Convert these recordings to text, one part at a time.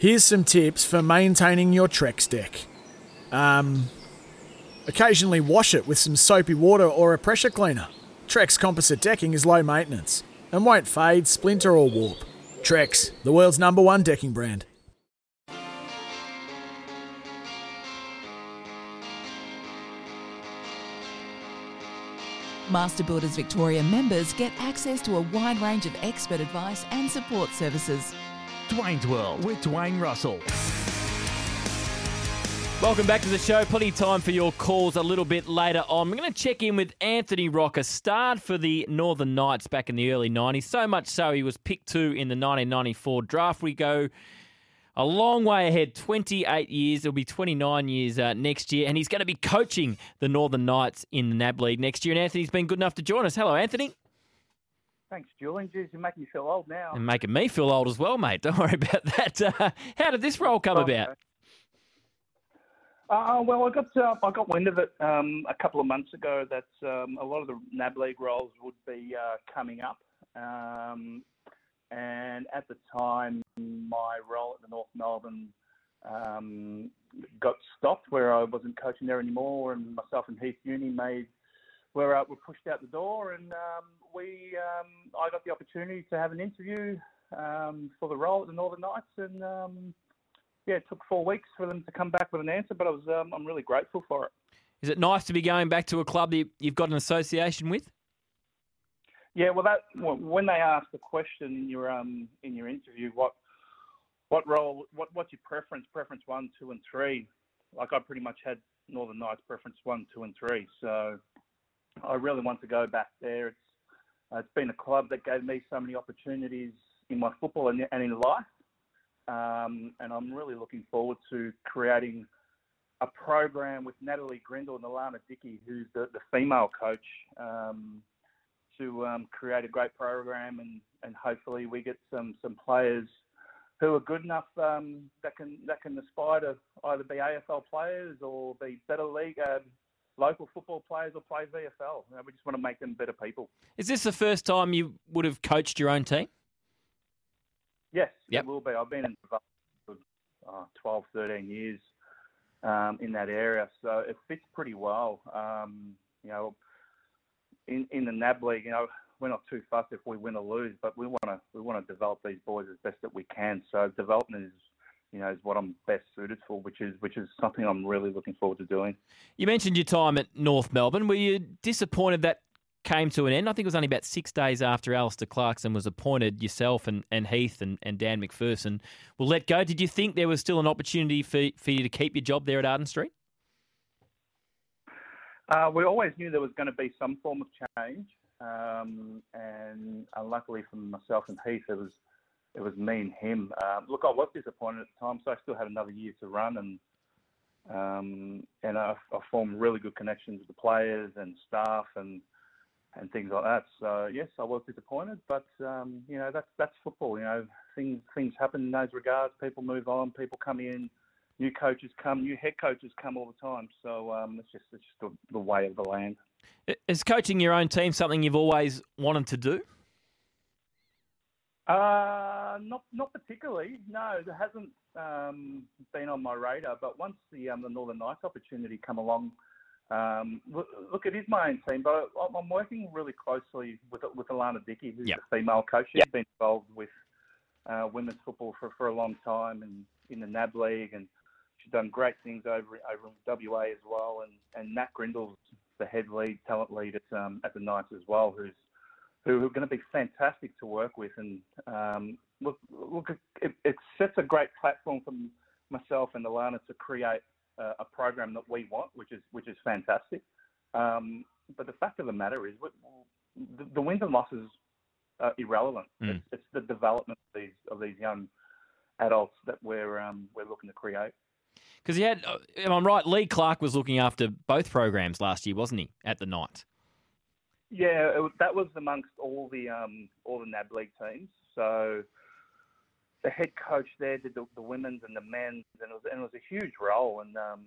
Here's some tips for maintaining your Trex deck. Um, occasionally wash it with some soapy water or a pressure cleaner. Trex composite decking is low maintenance and won't fade, splinter, or warp. Trex, the world's number one decking brand. Master Builders Victoria members get access to a wide range of expert advice and support services. Dwayne's World with Dwayne Russell. Welcome back to the show. Plenty of time for your calls a little bit later on. We're going to check in with Anthony Rocca, starred for the Northern Knights back in the early 90s. So much so he was picked two in the 1994 draft. We go a long way ahead, 28 years. It'll be 29 years uh, next year. And he's going to be coaching the Northern Knights in the NAB League next year. And Anthony's been good enough to join us. Hello, Anthony. Thanks, Julian. Jeez, you're making me feel old now. And making me feel old as well, mate. Don't worry about that. Uh, how did this role come Oh, about? Uh, well, I got uh, I got wind of it um, a couple of months ago that um, a lot of the NAB League roles would be uh, coming up, um, and at the time, my role at the North Melbourne um, got stopped, where I wasn't coaching there anymore, and myself and Heath Younie made were uh, were pushed out the door, and um, we um, I got the opportunity to have an interview um, for the role at the Northern Knights, and um, yeah, it took four weeks for them to come back with an answer, but I was um, I'm really grateful for it. Is it nice to be going back to a club that you've got an association with? Yeah, well, that when they asked the question in your um in your interview, what what role, what what's your preference? Preference one, two, and three. Like I pretty much had Northern Knights preference one, two, and three. So I really want to go back there. It's uh, it's been a club that gave me so many opportunities in my football and, and in life, um, and I'm really looking forward to creating a program with Natalie Grindle and Alana Dickey, who's the, the female coach. Um, to um, create a great program and, and hopefully we get some, some players who are good enough um, that can that can aspire to either be AFL players or be better league uh, local football players or play VFL. You know, we just want to make them better people. Is this the first time you would have coached your own team? Yes, Yep. it will be. I've been in for uh, 12, 13 years um, in that area, so it fits pretty well. Um, you know, in in the NAB league, you know, we're not too fussed if we win or lose, but we want to we want to develop these boys as best that we can. So development is, you know, is what I'm best suited for, which is which is something I'm really looking forward to doing. You mentioned your time at North Melbourne. Were you disappointed that came to an end? I think it was only about six days after Alistair Clarkson was appointed, yourself and, and Heath and, and Dan McPherson were let go. Did you think there was still an opportunity for, for you to keep your job there at Arden Street? Uh, we always knew there was going to be some form of change, um, and unluckily for myself and Heath, it was it was me and him. Um, look, I was disappointed at the time, so I still had another year to run, and um, and I, I formed really good connections with the players and staff and and things like that. So yes, I was disappointed, but um, you know that's that's football. You know things things happen in those regards. People move on. People come in. New coaches come. New head coaches come all the time. So um, it's just it's just the, the way of the land. Is coaching your own team something you've always wanted to do? Uh, not not particularly. No, it hasn't um, been on my radar. But once the um, the Northern Knights opportunity come along, um, look, look, it is my own team. But I- I'm working really closely with with Alana Dickey, who's Yep. the female coach. She's been involved with uh, women's football for, for a long time, and in the NAB league, and she's done great things over over in WA as well. And and Nat Grindle's the head lead, talent lead at um, at the Knights as well, who's who are going to be fantastic to work with. And um, look, look, it, it sets a great platform for myself and Alana to create a, a program that we want, which is which is fantastic. Um, but the fact of the matter is, the, the wins and losses are irrelevant. Mm. It's, it's the development of these of these young adults that we're um, we're looking to create. Because he had, uh, if I'm right, Lee Clark was looking after both programs last year, wasn't he, at the Knights? Yeah, it, that was amongst all the um, all the NAB league teams. So the head coach there did the, the women's and the men's, and it was and it was a huge role. And um,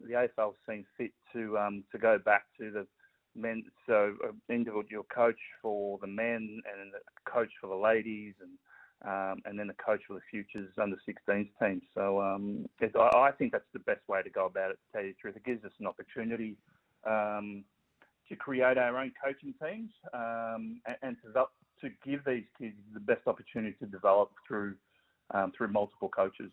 the AFL seemed fit to um, to go back to the men. So an individual coach for the men and a coach for the ladies, and um, and then a coach for the futures under 16s team. So um, it, I, I think that's the best way to go about it. To tell you the truth, it gives us an opportunity. Um, to create our own coaching teams um, and, and to, to give these kids the best opportunity to develop through um, through multiple coaches.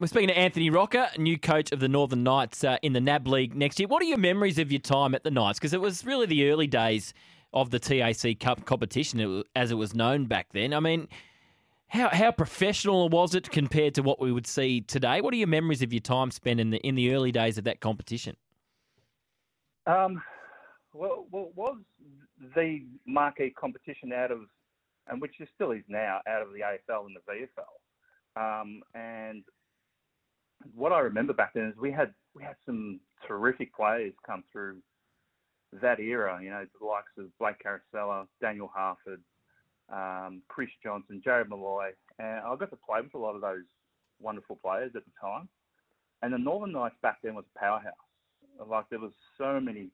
We're speaking to Anthony Rocca, new coach of the Northern Knights uh, in the NAB League next year. What are your memories of your time at the Knights? Because it was really the early days of the TAC Cup competition, as it was known back then. I mean, how how professional was it compared to what we would see today? What are your memories of your time spent in the in the early days of that competition? Um, well, well, was the marquee competition out of, and which it still is now, out of the AFL and the VFL. Um, and what I remember back then is we had we had some terrific players come through that era. You know, the likes of Blake Caracella, Daniel Harford, um, Chris Johnson, Jarrod Molloy, and I got to play with a lot of those wonderful players at the time. And the Northern Knights back then was a powerhouse. Like there was so many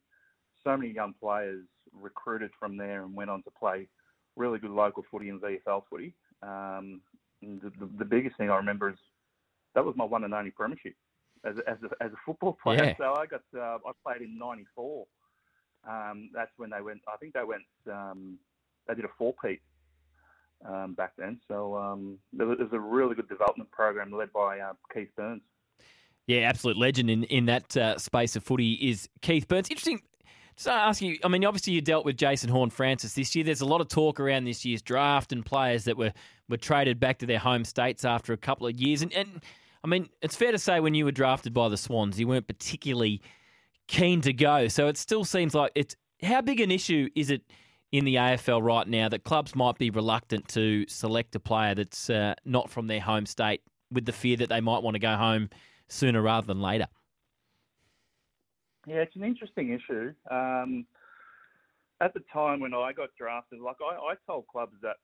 so many young players recruited from there and went on to play really good local footy and VFL footy. Um, the, the, the, biggest thing I remember is that was my one and only premiership as a, as a, as a football player. Yeah. So I got uh, I played in '94. Um, that's when they went. I think they went. Um, they did a four-peat um, back then. So um, there was a really good development program led by uh, Keith Burns. Yeah, absolute legend in in that uh, space of footy is Keith Burns. Interesting just ask you, I mean, obviously you dealt with Jason Horne-Francis this year. There's a lot of talk around this year's draft and players that were, were traded back to their home states after a couple of years. And, and I mean, it's fair to say when you were drafted by the Swans, you weren't particularly keen to go. So it still seems like it's how big an issue is it in the AFL right now that clubs might be reluctant to select a player that's uh, not from their home state with the fear that they might want to go home sooner rather than later? Yeah, it's an interesting issue. Um, at the time when I got drafted, like I, I told clubs that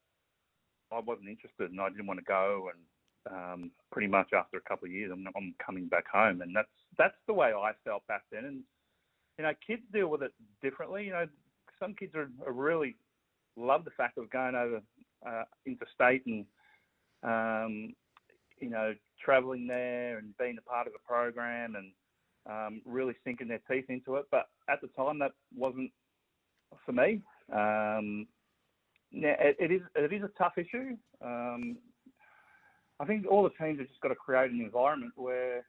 I wasn't interested and I didn't want to go, and um, pretty much after a couple of years, I'm, I'm coming back home, and that's that's the way I felt back then. And you know, kids deal with it differently. You know, some kids are, are really love the fact of going over uh, interstate and um, you know traveling there and being a part of the program and um, really sinking their teeth into it. But at the time, that wasn't for me. Um, now, it, it is it is a tough issue. Um, I think all the teams have just got to create an environment where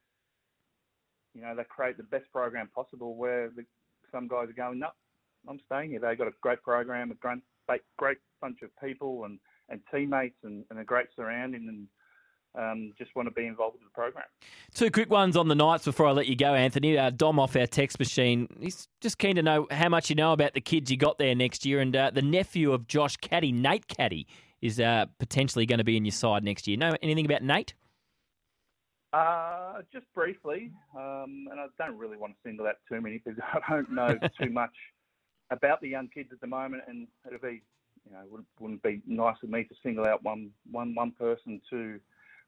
you know they create the best program possible. Where the, some guys are going, no, I'm staying here. They've got a great program, a great great bunch of people and, and teammates, and, and a great surrounding and um, just want to be involved with the program. Two quick ones on the Knights before I let you go, Anthony. Uh, Dom off our text machine. He's just keen to know how much you know about the kids you got there next year. And uh, the nephew of Josh Caddy, Nate Caddy, is uh, potentially going to be in your side next year. Know anything about Nate? Uh, just briefly, um, and I don't really want to single out too many because I don't know too much about the young kids at the moment, and it'd be, you know, wouldn't, wouldn't be nice of me to single out one, one, one person to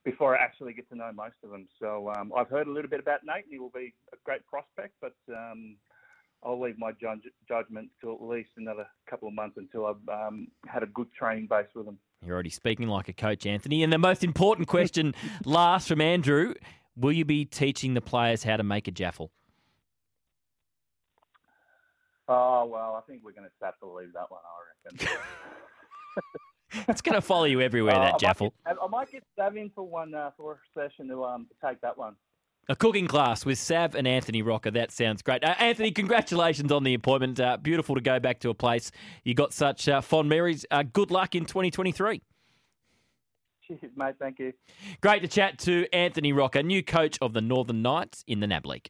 before I actually get to know most of them. So um, I've heard a little bit about Nate, and he will be a great prospect, but um, I'll leave my judge, judgment till at least another couple of months until I've um, had a good training base with him. You're already speaking like a coach, Anthony. And the most important question last from Andrew Will you be teaching the players how to make a jaffle? Oh, well, I think we're going to have to leave that one, I reckon. it's going to follow you everywhere, that uh, jaffle. I might get, I might get Sav in for one uh, for a session to um take that one. A cooking class with Sav and Anthony Rocca. That sounds great. Uh, Anthony, congratulations on the appointment. Uh, beautiful to go back to a place you got such uh, fond memories. Uh, good luck in 2023. Cheers, mate. Thank you. Great to chat to Anthony Rocca, new coach of the Northern Knights in the NAB League.